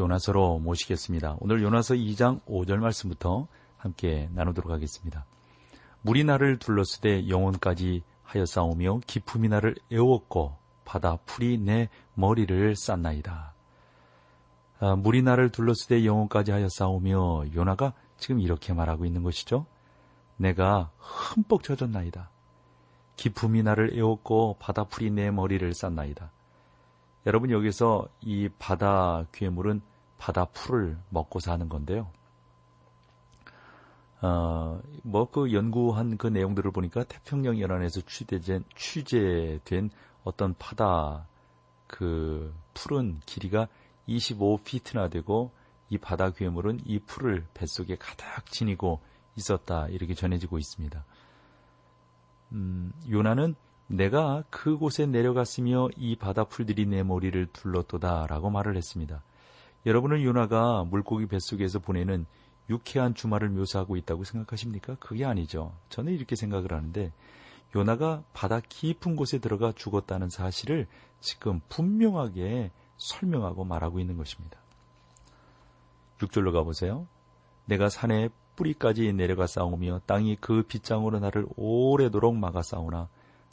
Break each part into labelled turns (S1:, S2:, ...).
S1: 요나서로 모시겠습니다. 오늘 요나서 2장 5절 말씀부터 함께 나누도록 하겠습니다. 물이 나를 둘렀으되 영혼까지 하여 싸우며 기품이 나를 애웠고 바다 풀이 내 머리를 쌌나이다. 아, 물이 나를 둘렀으되 영혼까지 하여 싸우며 요나가 지금 이렇게 말하고 있는 것이죠. 내가 흠뻑 젖었나이다. 기품이 나를 애웠고 바다 풀이 내 머리를 쌌나이다. 여러분 여기서 이 바다 괴물은 바다 풀을 먹고 사는 건데요. 어, 뭐 그 연구한 그 내용들을 보니까 태평양 연안에서 취재된, 취재된 어떤 바다 그 풀은 길이가 25피트나 되고 이 바다 괴물은 이 풀을 뱃속에 가득 지니고 있었다 이렇게 전해지고 있습니다. 음, 요나는 내가 그곳에 내려갔으며 이 바다 풀들이 내 머리를 둘렀도다라고 말을 했습니다. 여러분은 요나가 물고기 뱃속에서 보내는 유쾌한 주말을 묘사하고 있다고 생각하십니까? 그게 아니죠. 저는 이렇게 생각을 하는데 요나가 바다 깊은 곳에 들어가 죽었다는 사실을 지금 분명하게 설명하고 말하고 있는 것입니다. 6절로 가보세요. 내가 산에 뿌리까지 내려가 싸우며 땅이 그 빗장으로 나를 오래도록 막아 싸우나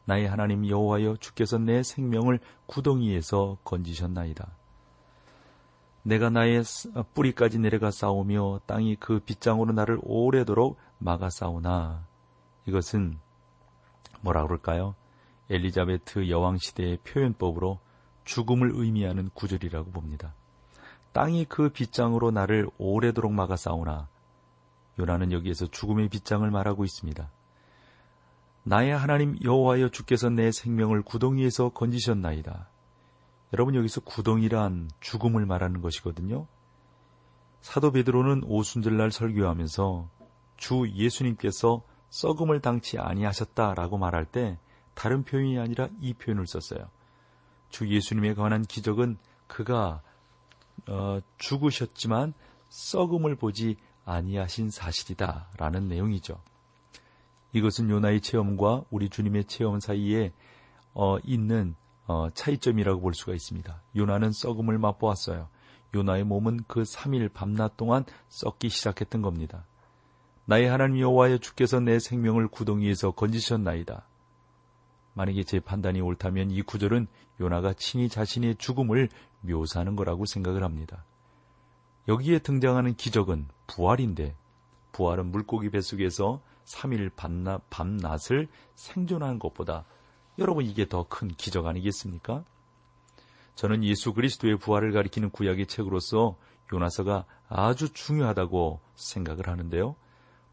S1: 나의 하나님 여호와여 주께서 내 생명을 구덩이에서 건지셨나이다. 내가 나의 뿌리까지 내려가 싸우며 땅이 그 빗장으로 나를 오래도록 막아 싸우나 이것은 뭐라 그럴까요? 엘리자베트 여왕 시대의 표현법으로 죽음을 의미하는 구절이라고 봅니다. 땅이 그 빗장으로 나를 오래도록 막아 싸우나 요나는 여기에서 죽음의 빗장을 말하고 있습니다. 나의 하나님 여호와여 주께서 내 생명을 구덩이에서 건지셨나이다. 여러분 여기서 구덩이란 죽음을 말하는 것이거든요. 사도 베드로는 오순절날 설교하면서 주 예수님께서 썩음을 당치 아니하셨다라고 말할 때 다른 표현이 아니라 이 표현을 썼어요. 주 예수님에 관한 기적은 그가 어, 죽으셨지만 썩음을 보지 아니하신 사실이다라는 내용이죠. 이것은 요나의 체험과 우리 주님의 체험 사이에 어, 있는 어, 차이점이라고 볼 수가 있습니다. 요나는 썩음을 맛보았어요. 요나의 몸은 그 3일 밤낮 동안 썩기 시작했던 겁니다. 나의 하나님 여호와여 주께서 내 생명을 구덩이에서 건지셨나이다. 만약에 제 판단이 옳다면 이 구절은 요나가 친히 자신의 죽음을 묘사하는 거라고 생각을 합니다. 여기에 등장하는 기적은 부활인데 부활은 물고기 뱃속에서 3일 밤낮, 밤낮을 생존하는 것보다 여러분 이게 더 큰 기적 아니겠습니까? 저는 예수 그리스도의 부활을 가리키는 구약의 책으로서 요나서가 아주 중요하다고 생각을 하는데요.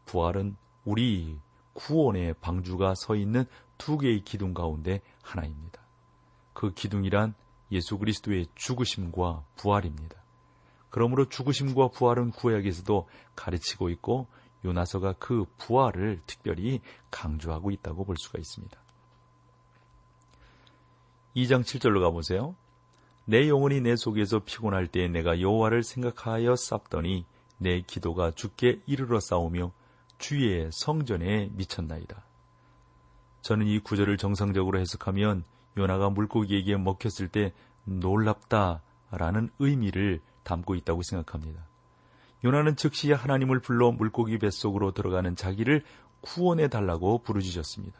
S1: 부활은 우리 구원의 방주가 서 있는 두 개의 기둥 가운데 하나입니다. 그 기둥이란 예수 그리스도의 죽으심과 부활입니다. 그러므로 죽으심과 부활은 구약에서도 가르치고 있고 요나서가 그 부활을 특별히 강조하고 있다고 볼 수가 있습니다. 2장 7절로 가보세요. 내 영혼이 내 속에서 피곤할 때 내가 여호와를 생각하여 쌌더니 내 기도가 죽게 이르러 싸우며 주의 성전에 미쳤나이다. 저는 이 구절을 정상적으로 해석하면 요나가 물고기에게 먹혔을 때 놀랍다라는 의미를 담고 있다고 생각합니다. 요나는 즉시 하나님을 불러 물고기 뱃속으로 들어가는 자기를 구원해 달라고 부르짖었습니다.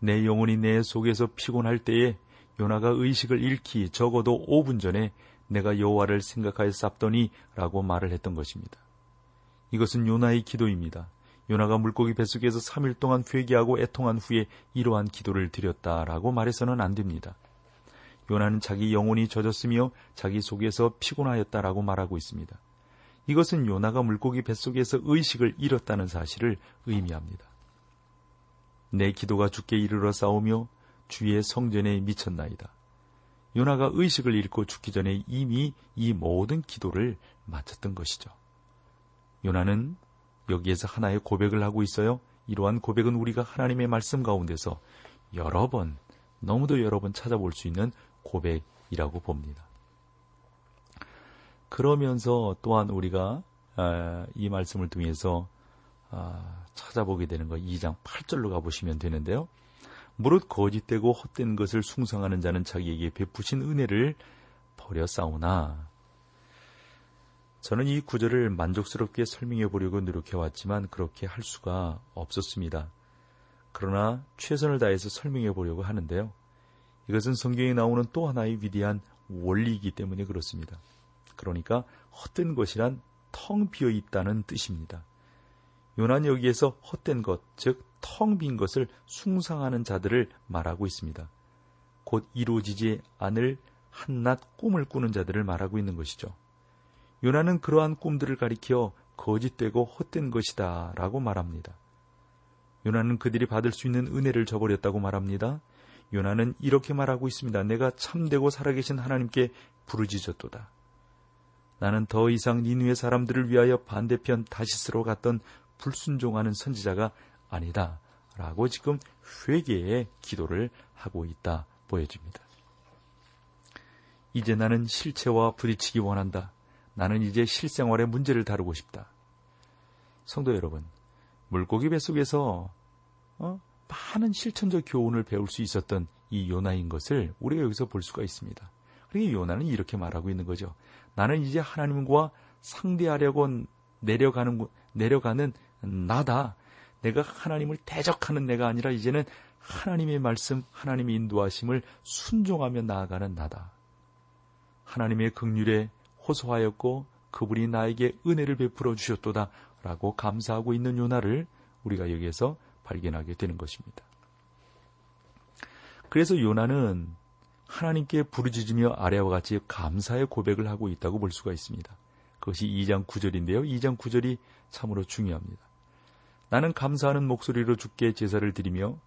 S1: 내 영혼이 내 속에서 피곤할 때에 요나가 의식을 잃기 적어도 5분 전에 내가 여호와를 생각하여 쌉더니라고 말을 했던 것입니다. 이것은 요나의 기도입니다. 요나가 물고기 뱃속에서 3일 동안 회개하고 애통한 후에 이러한 기도를 드렸다라고 말해서는 안 됩니다. 요나는 자기 영혼이 젖었으며 자기 속에서 피곤하였다라고 말하고 있습니다. 이것은 요나가 물고기 뱃속에서 의식을 잃었다는 사실을 의미합니다. 내 기도가 죽게 이르러 싸우며 주의 성전에 미쳤나이다. 요나가 의식을 잃고 죽기 전에 이미 이 모든 기도를 맞췄던 것이죠. 요나는 여기에서 하나의 고백을 하고 있어요. 이러한 고백은 우리가 하나님의 말씀 가운데서 여러 번, 너무도 여러 번 찾아볼 수 있는 고백이라고 봅니다. 그러면서 또한 우리가 아, 이 말씀을 통해서 아, 찾아보게 되는 거 2장 8절로 가보시면 되는데요. 무릇 거짓되고 헛된 것을 숭상하는 자는 자기에게 베푸신 은혜를 버려 싸우나 저는 이 구절을 만족스럽게 설명해 보려고 노력해 왔지만 그렇게 할 수가 없었습니다. 그러나 최선을 다해서 설명해 보려고 하는데요. 이것은 성경에 나오는 또 하나의 위대한 원리이기 때문에 그렇습니다. 그러니까 헛된 것이란 텅 비어 있다는 뜻입니다. 요난 여기에서 헛된 것, 즉 텅 빈 것을 숭상하는 자들을 말하고 있습니다. 곧 이루어지지 않을 한낱 꿈을 꾸는 자들을 말하고 있는 것이죠. 요나는 그러한 꿈들을 가리켜 거짓되고 헛된 것이다 라고 말합니다. 요나는 그들이 받을 수 있는 은혜를 저버렸다고 말합니다. 요나는 이렇게 말하고 있습니다. 내가 참되고 살아계신 하나님께 부르짖었도다. 나는 더 이상 니누의 사람들을 위하여 반대편 다시스로 갔던 불순종하는 선지자가 아니다. 라고 지금 회개의 기도를 하고 있다 보여집니다. 이제 나는 실체와 부딪히기 원한다. 나는 이제 실생활의 문제를 다루고 싶다. 성도 여러분, 물고기 뱃속에서 어? 많은 실천적 교훈을 배울 수 있었던 이 요나인 것을 우리가 여기서 볼 수가 있습니다. 그러니까 요나는 이렇게 말하고 있는 거죠. 나는 이제 하나님과 상대하려고 내려가는 내려가는 나다. 내가 하나님을 대적하는 내가 아니라 이제는 하나님의 말씀, 하나님의 인도하심을 순종하며 나아가는 나다. 하나님의 극률에 호소하였고 그분이 나에게 은혜를 베풀어 주셨도다 라고 감사하고 있는 요나를 우리가 여기에서 발견하게 되는 것입니다. 그래서 요나는 하나님께 부르짖으며 아래와 같이 감사의 고백을 하고 있다고 볼 수가 있습니다. 그것이 2장 9절인데요. 2장 9절이 참으로 중요합니다. 나는 감사하는 목소리로 주께 제사를 드리며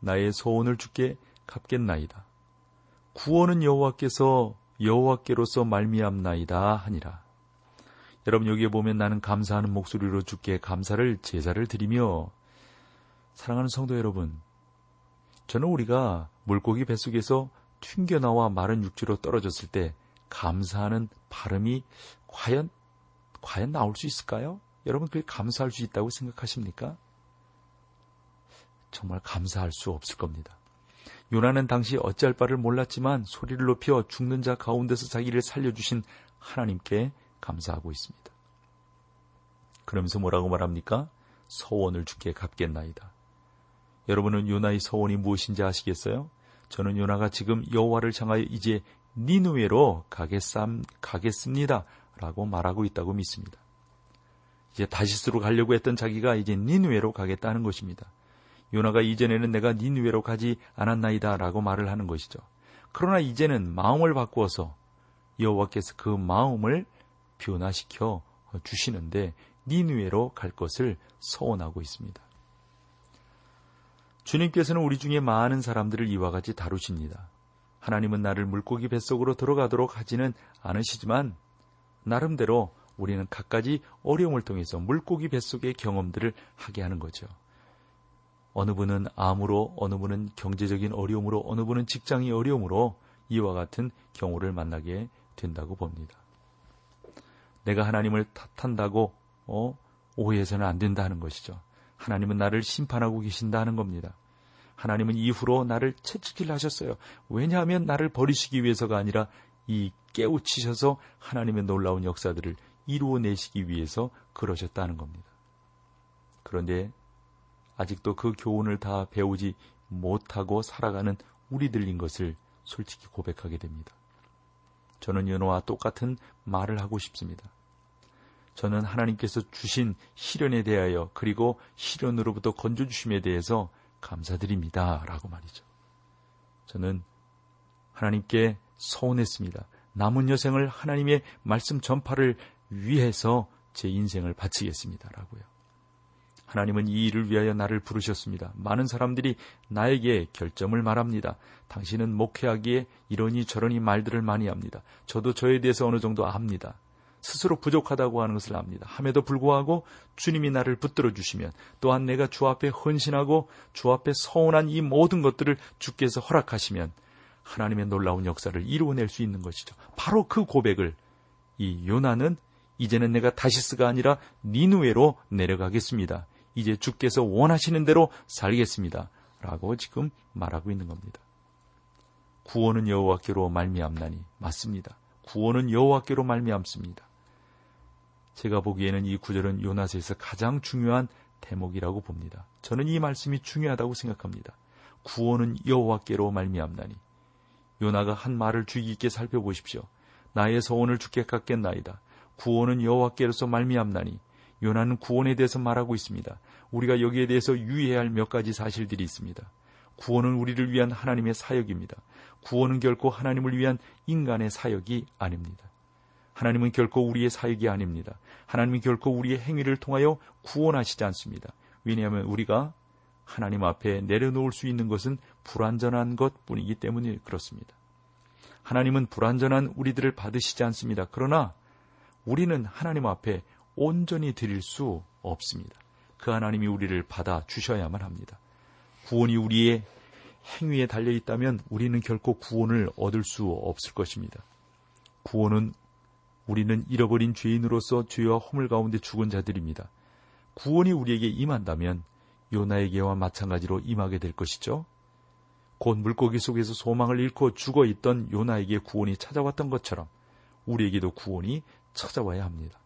S1: 나의 소원을 주께 갚겠나이다. 구원은 여호와께서 여호와께로서 말미암나이다 하니라. 여러분 여기에 보면 나는 감사하는 목소리로 주께 감사를 제사를 드리며 사랑하는 성도 여러분 저는 우리가 물고기 뱃속에서 튕겨나와 마른 육지로 떨어졌을 때 감사하는 발음이 과연 과연 나올 수 있을까요? 여러분 그게 감사할 수 있다고 생각하십니까? 정말 감사할 수 없을 겁니다. 요나는 당시 어찌할 바를 몰랐지만 소리를 높여 죽는 자 가운데서 자기를 살려주신 하나님께 감사하고 있습니다. 그러면서 뭐라고 말합니까? 서원을 주께 갚겠나이다. 여러분은 요나의 서원이 무엇인지 아시겠어요? 저는 요나가 지금 여호와를 향하여 이제 니누에로 가겠삼, 가겠습니다. 라고 말하고 있다고 믿습니다. 이제 다시스로 가려고 했던 자기가 이제 니누에로 가겠다는 것입니다. 요나가 이전에는 내가 니누에로 가지 않았나이다 라고 말을 하는 것이죠. 그러나 이제는 마음을 바꾸어서 여호와께서 그 마음을 변화시켜 주시는데 니누에로 갈 것을 서원하고 있습니다. 주님께서는 우리 중에 많은 사람들을 이와 같이 다루십니다. 하나님은 나를 물고기 뱃속으로 들어가도록 하지는 않으시지만 나름대로 우리는 갖가지 어려움을 통해서 물고기 뱃속의 경험들을 하게 하는 거죠. 어느 분은 암으로, 어느 분은 경제적인 어려움으로, 어느 분은 직장의 어려움으로 이와 같은 경우를 만나게 된다고 봅니다. 내가 하나님을 탓한다고 어, 오해해서는 안 된다는 것이죠. 하나님은 나를 심판하고 계신다는 겁니다. 하나님은 이후로 나를 채찍질 하셨어요. 왜냐하면 나를 버리시기 위해서가 아니라 이 깨우치셔서 하나님의 놀라운 역사들을 이루어내시기 위해서 그러셨다는 겁니다. 그런데 아직도 그 교훈을 다 배우지 못하고 살아가는 우리들인 것을 솔직히 고백하게 됩니다. 저는 연호와 똑같은 말을 하고 싶습니다. 저는 하나님께서 주신 시련에 대하여 그리고 시련으로부터 건져주심에 대해서 감사드립니다. 라고 말이죠. 저는 하나님께 서운했습니다. 남은 여생을 하나님의 말씀 전파를 위해서 제 인생을 바치겠습니다. 라고요. 하나님은 이 일을 위하여 나를 부르셨습니다. 많은 사람들이 나에게 결점을 말합니다. 당신은 목회하기에 이러니 저러니 말들을 많이 합니다. 저도 저에 대해서 어느 정도 압니다. 스스로 부족하다고 하는 것을 압니다. 함에도 불구하고 주님이 나를 붙들어 주시면 또한 내가 주 앞에 헌신하고 주 앞에 서운한 이 모든 것들을 주께서 허락하시면 하나님의 놀라운 역사를 이루어낼 수 있는 것이죠. 바로 그 고백을 이 요나는 이제는 내가 다시스가 아니라 니누에로 내려가겠습니다. 이제 주께서 원하시는 대로 살겠습니다. 라고 지금 말하고 있는 겁니다. 구원은 여호와께로 말미암나니 맞습니다. 구원은 여호와께로 말미암습니다. 제가 보기에는 이 구절은 요나서에서 가장 중요한 대목이라고 봅니다. 저는 이 말씀이 중요하다고 생각합니다. 구원은 여호와께로 말미암나니 요나가 한 말을 주의 깊게 살펴보십시오. 나의 소원을 주께 갖겠나이다. 구원은 여호와께로서 말미암나니 요나는 구원에 대해서 말하고 있습니다. 우리가 여기에 대해서 유의해야 할 몇 가지 사실들이 있습니다. 구원은 우리를 위한 하나님의 사역입니다. 구원은 결코 하나님을 위한 인간의 사역이 아닙니다. 하나님은 결코 우리의 사역이 아닙니다. 하나님은 결코 우리의 행위를 통하여 구원하시지 않습니다. 왜냐하면 우리가 하나님 앞에 내려놓을 수 있는 것은 불완전한 것 뿐이기 때문에 그렇습니다. 하나님은 불완전한 우리들을 받으시지 않습니다. 그러나 우리는 하나님 앞에 온전히 드릴 수 없습니다. 그 하나님이 우리를 받아 주셔야만 합니다. 구원이 우리의 행위에 달려 있다면 우리는 결코 구원을 얻을 수 없을 것입니다. 구원은 우리는 잃어버린 죄인으로서 죄와 허물 가운데 죽은 자들입니다. 구원이 우리에게 임한다면 요나에게와 마찬가지로 임하게 될 것이죠. 곧 물고기 속에서 소망을 잃고 죽어 있던 요나에게 구원이 찾아왔던 것처럼 우리에게도 구원이 찾아와야 합니다.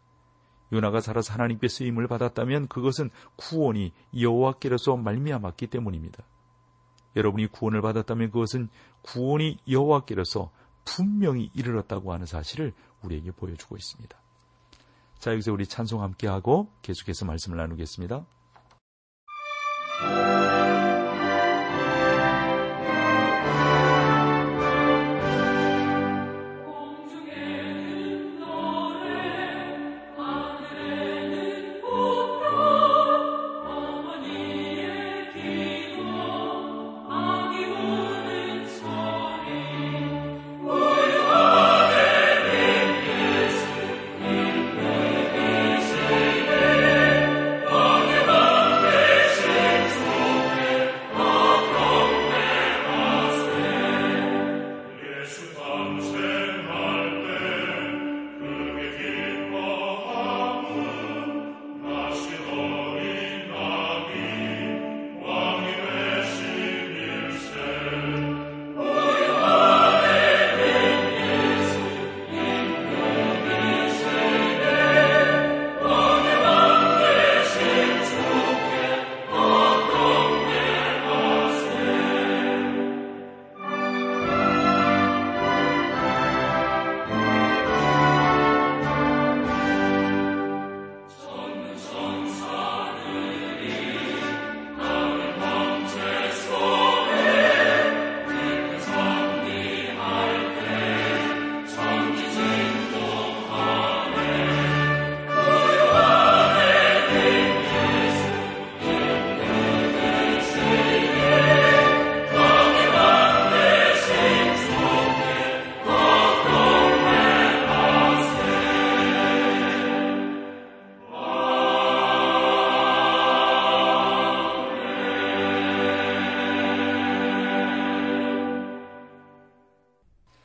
S1: 요나가 살아서 하나님께 쓰임을 받았다면 그것은 구원이 여호와께로서 말미암았기 때문입니다. 여러분이 구원을 받았다면 그것은 구원이 여호와께로서 분명히 이르렀다고 하는 사실을 우리에게 보여주고 있습니다. 자, 여기서 우리 찬송 함께 하고 계속해서 말씀을 나누겠습니다.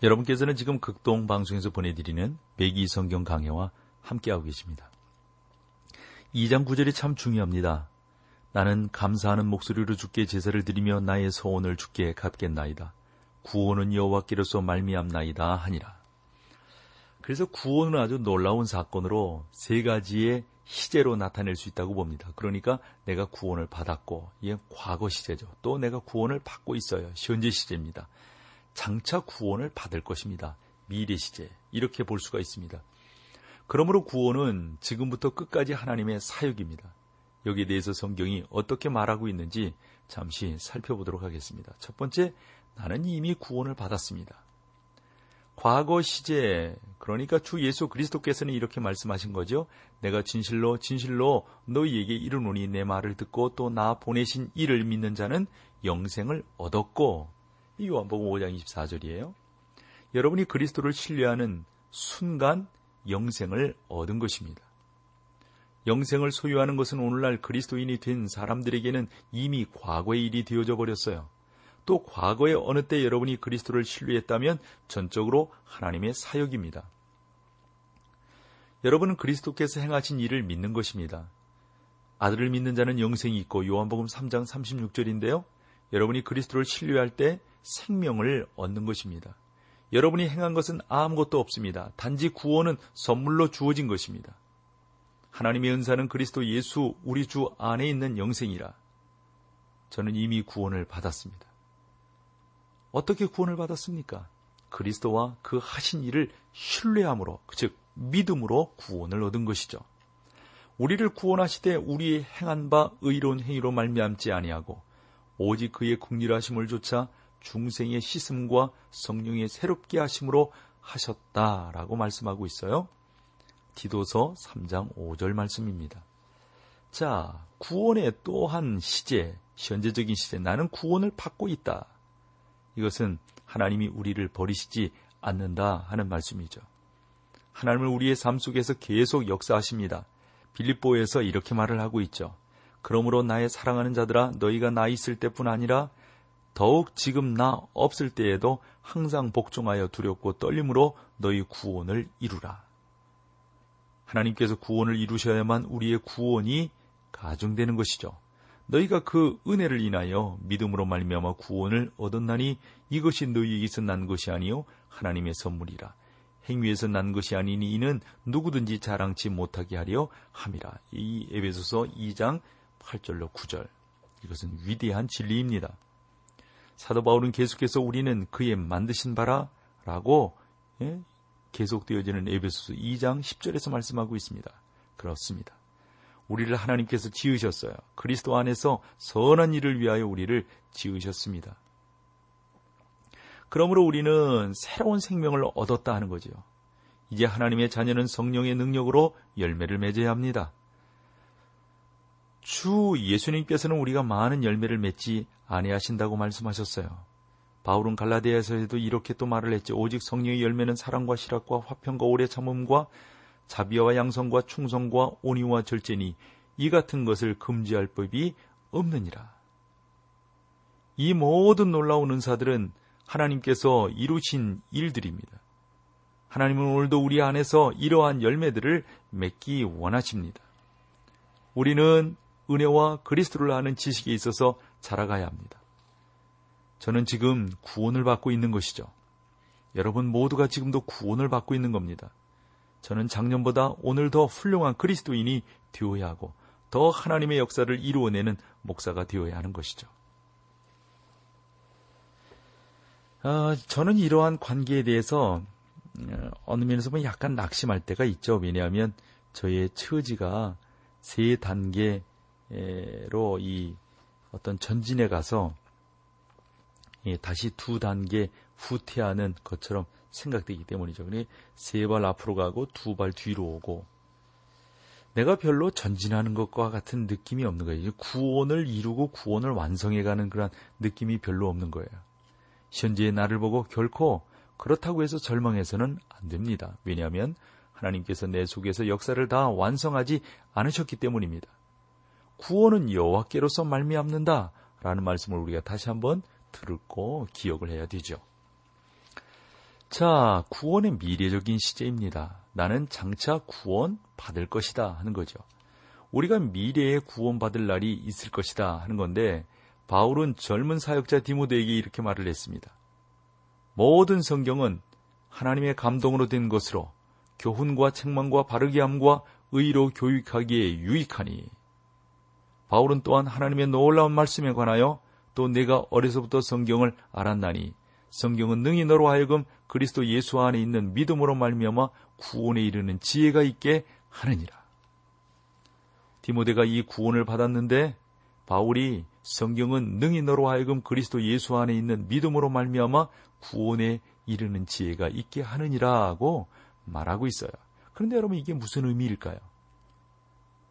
S1: 여러분께서는 지금 극동 방송에서 보내드리는 매기 성경 강해와 함께하고 계십니다. 2장 9절이 참 중요합니다. 나는 감사하는 목소리로 주께 제사를 드리며 나의 소원을 주께 갚겠나이다. 구원은 여호와께로서 말미암나이다 하니라. 그래서 구원은 아주 놀라운 사건으로 세 가지의 시제로 나타낼 수 있다고 봅니다. 그러니까 내가 구원을 받았고 이게 과거 시제죠. 또 내가 구원을 받고 있어요. 현재 시제입니다. 장차 구원을 받을 것입니다. 미래 시제. 이렇게 볼 수가 있습니다. 그러므로 구원은 지금부터 끝까지 하나님의 사역입니다. 여기에 대해서 성경이 어떻게 말하고 있는지 잠시 살펴보도록 하겠습니다. 첫 번째, 나는 이미 구원을 받았습니다. 과거 시제, 그러니까 주 예수 그리스도께서는 이렇게 말씀하신 거죠. 내가 진실로 진실로 너희에게 이르노니 내 말을 듣고 또 나 보내신 이를 믿는 자는 영생을 얻었고 이 요한복음 5장 24절이에요. 여러분이 그리스도를 신뢰하는 순간 영생을 얻은 것입니다. 영생을 소유하는 것은 오늘날 그리스도인이 된 사람들에게는 이미 과거의 일이 되어져 버렸어요. 또 과거의 어느 때 여러분이 그리스도를 신뢰했다면 전적으로 하나님의 사역입니다. 여러분은 그리스도께서 행하신 일을 믿는 것입니다. 아들을 믿는 자는 영생이 있고 요한복음 3장 36절인데요. 여러분이 그리스도를 신뢰할 때 생명을 얻는 것입니다. 여러분이 행한 것은 아무것도 없습니다. 단지 구원은 선물로 주어진 것입니다. 하나님의 은사는 그리스도 예수 우리 주 안에 있는 영생이라. 저는 이미 구원을 받았습니다. 어떻게 구원을 받았습니까? 그리스도와 그 하신 일을 신뢰함으로, 즉 믿음으로 구원을 얻은 것이죠. 우리를 구원하시되 우리의 행한 바 의로운 행위로 말미암지 아니하고 오직 그의 국리하심을 조차 중생의 시슴과 성령의 새롭게 하심으로 하셨다라고 말씀하고 있어요. 디도서 3장 5절 말씀입니다. 자, 구원의 또한 시제, 현재적인 시제, 나는 구원을 받고 있다. 이것은 하나님이 우리를 버리시지 않는다 하는 말씀이죠. 하나님은 우리의 삶 속에서 계속 역사하십니다. 빌립보에서 이렇게 말을 하고 있죠. 그러므로 나의 사랑하는 자들아 너희가 나 있을 때뿐 아니라 더욱 지금 나 없을 때에도 항상 복종하여 두렵고 떨림으로 너희 구원을 이루라. 하나님께서 구원을 이루셔야만 우리의 구원이 가중되는 것이죠. 너희가 그 은혜를 인하여 믿음으로 말미암아 구원을 얻었나니 이것이 너희에게서 난 것이 아니요 하나님의 선물이라. 행위에서 난 것이 아니니 이는 누구든지 자랑치 못하게 하려 함이라. 이 에베소서 2장 8절로 9절. 이것은 위대한 진리입니다. 사도 바울은 계속해서 우리는 그의 만드신 바라 라고 예? 계속되어지는 에베소서 2장 10절에서 말씀하고 있습니다. 그렇습니다. 우리를 하나님께서 지으셨어요. 그리스도 안에서 선한 일을 위하여 우리를 지으셨습니다. 그러므로 우리는 새로운 생명을 얻었다 하는 거지요. 이제 하나님의 자녀는 성령의 능력으로 열매를 맺어야 합니다. 주 예수님께서는 우리가 많은 열매를 맺지 아니하신다고 말씀하셨어요. 바울은 갈라디아에서도 이렇게 또 말을 했죠. 오직 성령의 열매는 사랑과 실학과 화평과 오래 참음과 자비와 양성과 충성과 온유와 절제니 이 같은 것을 금지할 법이 없느니라. 이 모든 놀라운 은사들은 하나님께서 이루신 일들입니다. 하나님은 오늘도 우리 안에서 이러한 열매들을 맺기 원하십니다. 우리는 은혜와 그리스도를 아는 지식에 있어서 자라가야 합니다. 저는 지금 구원을 받고 있는 것이죠. 여러분 모두가 지금도 구원을 받고 있는 겁니다. 저는 작년보다 오늘 더 훌륭한 그리스도인이 되어야 하고 더 하나님의 역사를 이루어내는 목사가 되어야 하는 것이죠. 어, 저는 이러한 관계에 대해서 어, 어느 면에서 보면 약간 낙심할 때가 있죠. 왜냐하면 저의 처지가 세 단계 로 이 어떤 전진에 가서 예, 다시 두 단계 후퇴하는 것처럼 생각되기 때문이죠. 세발 앞으로 가고 두 발 뒤로 오고 내가 별로 전진하는 것과 같은 느낌이 없는 거예요. 구원을 이루고 구원을 완성해가는 그런 느낌이 별로 없는 거예요. 현재의 나를 보고 결코 그렇다고 해서 절망해서는 안 됩니다. 왜냐하면 하나님께서 내 속에서 역사를 다 완성하지 않으셨기 때문입니다. 구원은 여호와께로서 말미암는다 라는 말씀을 우리가 다시 한번 들고 기억을 해야 되죠. 자, 구원의 미래적인 시제입니다. 나는 장차 구원 받을 것이다 하는 거죠. 우리가 미래에 구원받을 날이 있을 것이다 하는 건데 바울은 젊은 사역자 디모데에게 이렇게 말을 했습니다. 모든 성경은 하나님의 감동으로 된 것으로 교훈과 책망과 바르게 함과 의로 교육하기에 유익하니 바울은 또한 하나님의 놀라운 말씀에 관하여 또 내가 어려서부터 성경을 알았나니 성경은 능히 너로 하여금 그리스도 예수 안에 있는 믿음으로 말미암아 구원에 이르는 지혜가 있게 하느니라. 디모데가 이 구원을 받았는데 바울이 성경은 능히 너로 하여금 그리스도 예수 안에 있는 믿음으로 말미암아 구원에 이르는 지혜가 있게 하느니라고 말하고 있어요. 그런데 여러분 이게 무슨 의미일까요?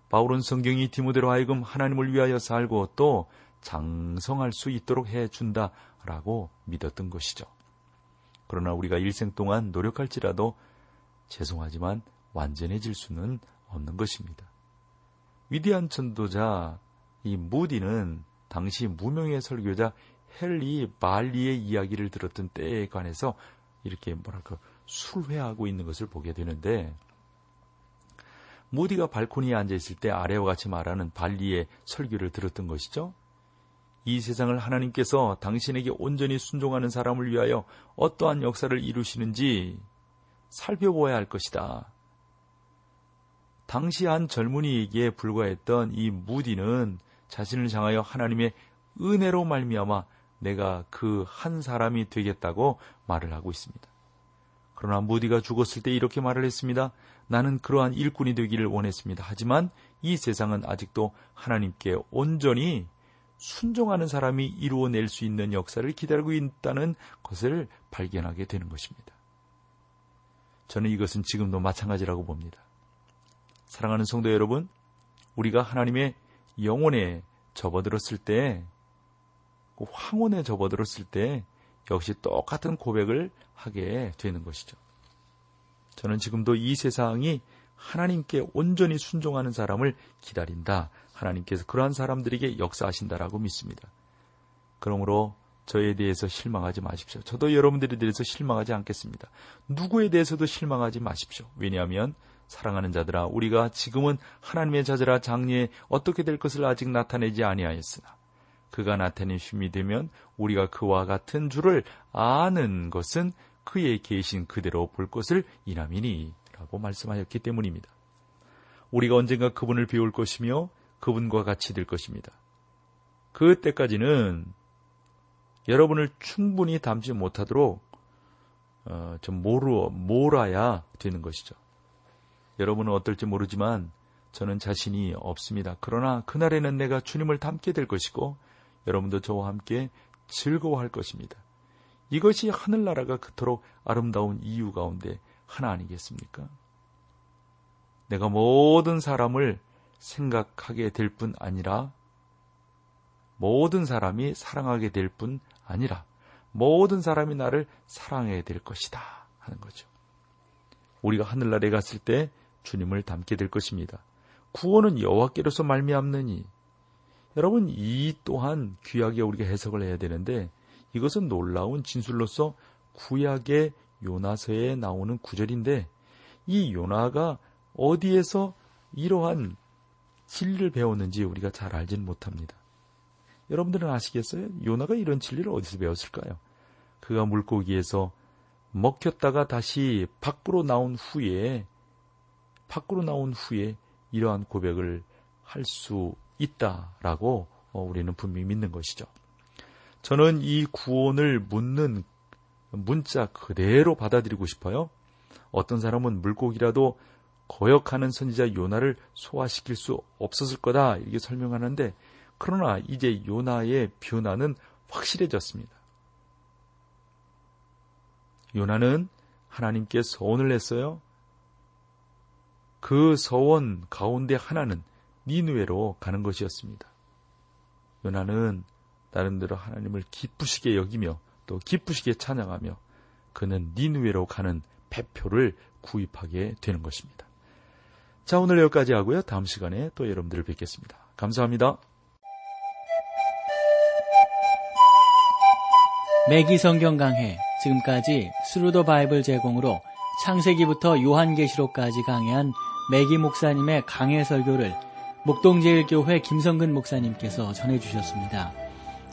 S1: 바울은 성경이 디모데로 하여금 하나님을 위하여 살고 또 장성할 수 있도록 해 준다라고 믿었던 것이죠. 그러나 우리가 일생 동안 노력할지라도 죄송하지만 완전해질 수는 없는 것입니다. 위대한 전도자 이 무디는 당시 무명의 설교자 헨리 말리의 이야기를 들었던 때에 관해서 이렇게 뭐랄까 술회하고 있는 것을 보게 되는데 무디가 발코니에 앉아 있을 때 아래와 같이 말하는 발리의 설교를 들었던 것이죠. 이 세상을 하나님께서 당신에게 온전히 순종하는 사람을 위하여 어떠한 역사를 이루시는지 살펴보아야 할 것이다. 당시 한 젊은이에게 불과했던 이 무디는 자신을 향하여 하나님의 은혜로 말미암아 내가 그 한 사람이 되겠다고 말을 하고 있습니다. 그러나 무디가 죽었을 때 이렇게 말을 했습니다. 나는 그러한 일꾼이 되기를 원했습니다. 하지만 이 세상은 아직도 하나님께 온전히 순종하는 사람이 이루어낼 수 있는 역사를 기다리고 있다는 것을 발견하게 되는 것입니다. 저는 이것은 지금도 마찬가지라고 봅니다. 사랑하는 성도 여러분, 우리가 하나님의 영혼에 접어들었을 때, 그 황혼에 접어들었을 때, 역시 똑같은 고백을 하게 되는 것이죠. 저는 지금도 이 세상이 하나님께 온전히 순종하는 사람을 기다린다. 하나님께서 그러한 사람들에게 역사하신다라고 믿습니다. 그러므로 저에 대해서 실망하지 마십시오. 저도 여러분들에 대해서 실망하지 않겠습니다. 누구에 대해서도 실망하지 마십시오. 왜냐하면 사랑하는 자들아 우리가 지금은 하나님의 자들아 장래에 어떻게 될 것을 아직 나타내지 아니하였으나 그가 나타내심이 되면 우리가 그와 같은 줄을 아는 것은 그의 계신 그대로 볼 것을 이남이니 라고 말씀하였기 때문입니다. 우리가 언젠가 그분을 배울 것이며 그분과 같이 될 것입니다. 그때까지는 여러분을 충분히 담지 못하도록 어, 좀 모르, 몰아야 되는 것이죠. 여러분은 어떨지 모르지만 저는 자신이 없습니다. 그러나 그날에는 내가 주님을 닮게 될 것이고 여러분도 저와 함께 즐거워할 것입니다. 이것이 하늘나라가 그토록 아름다운 이유 가운데 하나 아니겠습니까? 내가 모든 사람을 생각하게 될 뿐 아니라 모든 사람이 사랑하게 될 뿐 아니라 모든 사람이 나를 사랑해야 될 것이다 하는 거죠. 우리가 하늘나라에 갔을 때 주님을 닮게 될 것입니다. 구원은 여호와께로서 말미암느니 여러분 이 또한 귀하게 우리가 해석을 해야 되는데 이것은 놀라운 진술로서 구약의 요나서에 나오는 구절인데 이 요나가 어디에서 이러한 진리를 배웠는지 우리가 잘 알지는 못합니다. 여러분들은 아시겠어요? 요나가 이런 진리를 어디서 배웠을까요? 그가 물고기에서 먹혔다가 다시 밖으로 나온 후에 밖으로 나온 후에 이러한 고백을 할 수 있다라고 어, 우리는 분명히 믿는 것이죠. 저는 이 구원을 묻는 문자 그대로 받아들이고 싶어요. 어떤 사람은 물고기라도 거역하는 선지자 요나를 소화시킬 수 없었을 거다 이렇게 설명하는데 그러나 이제 요나의 변화는 확실해졌습니다. 요나는 하나님께 서원을 했어요. 그 서원 가운데 하나는 니누에로 가는 것이었습니다. 요나는 나름대로 하나님을 기쁘시게 여기며 또 기쁘시게 찬양하며 그는 니누에로 가는 배표를 구입하게 되는 것입니다. 자, 오늘 여기까지 하고요. 다음 시간에 또 여러분들을 뵙겠습니다. 감사합니다.
S2: 맥기 성경 강해 지금까지 Thru the Bible 제공으로 창세기부터 요한계시록까지 강해한 맥기 목사님의 강해 설교를 목동제일교회 김성근 목사님께서 전해주셨습니다.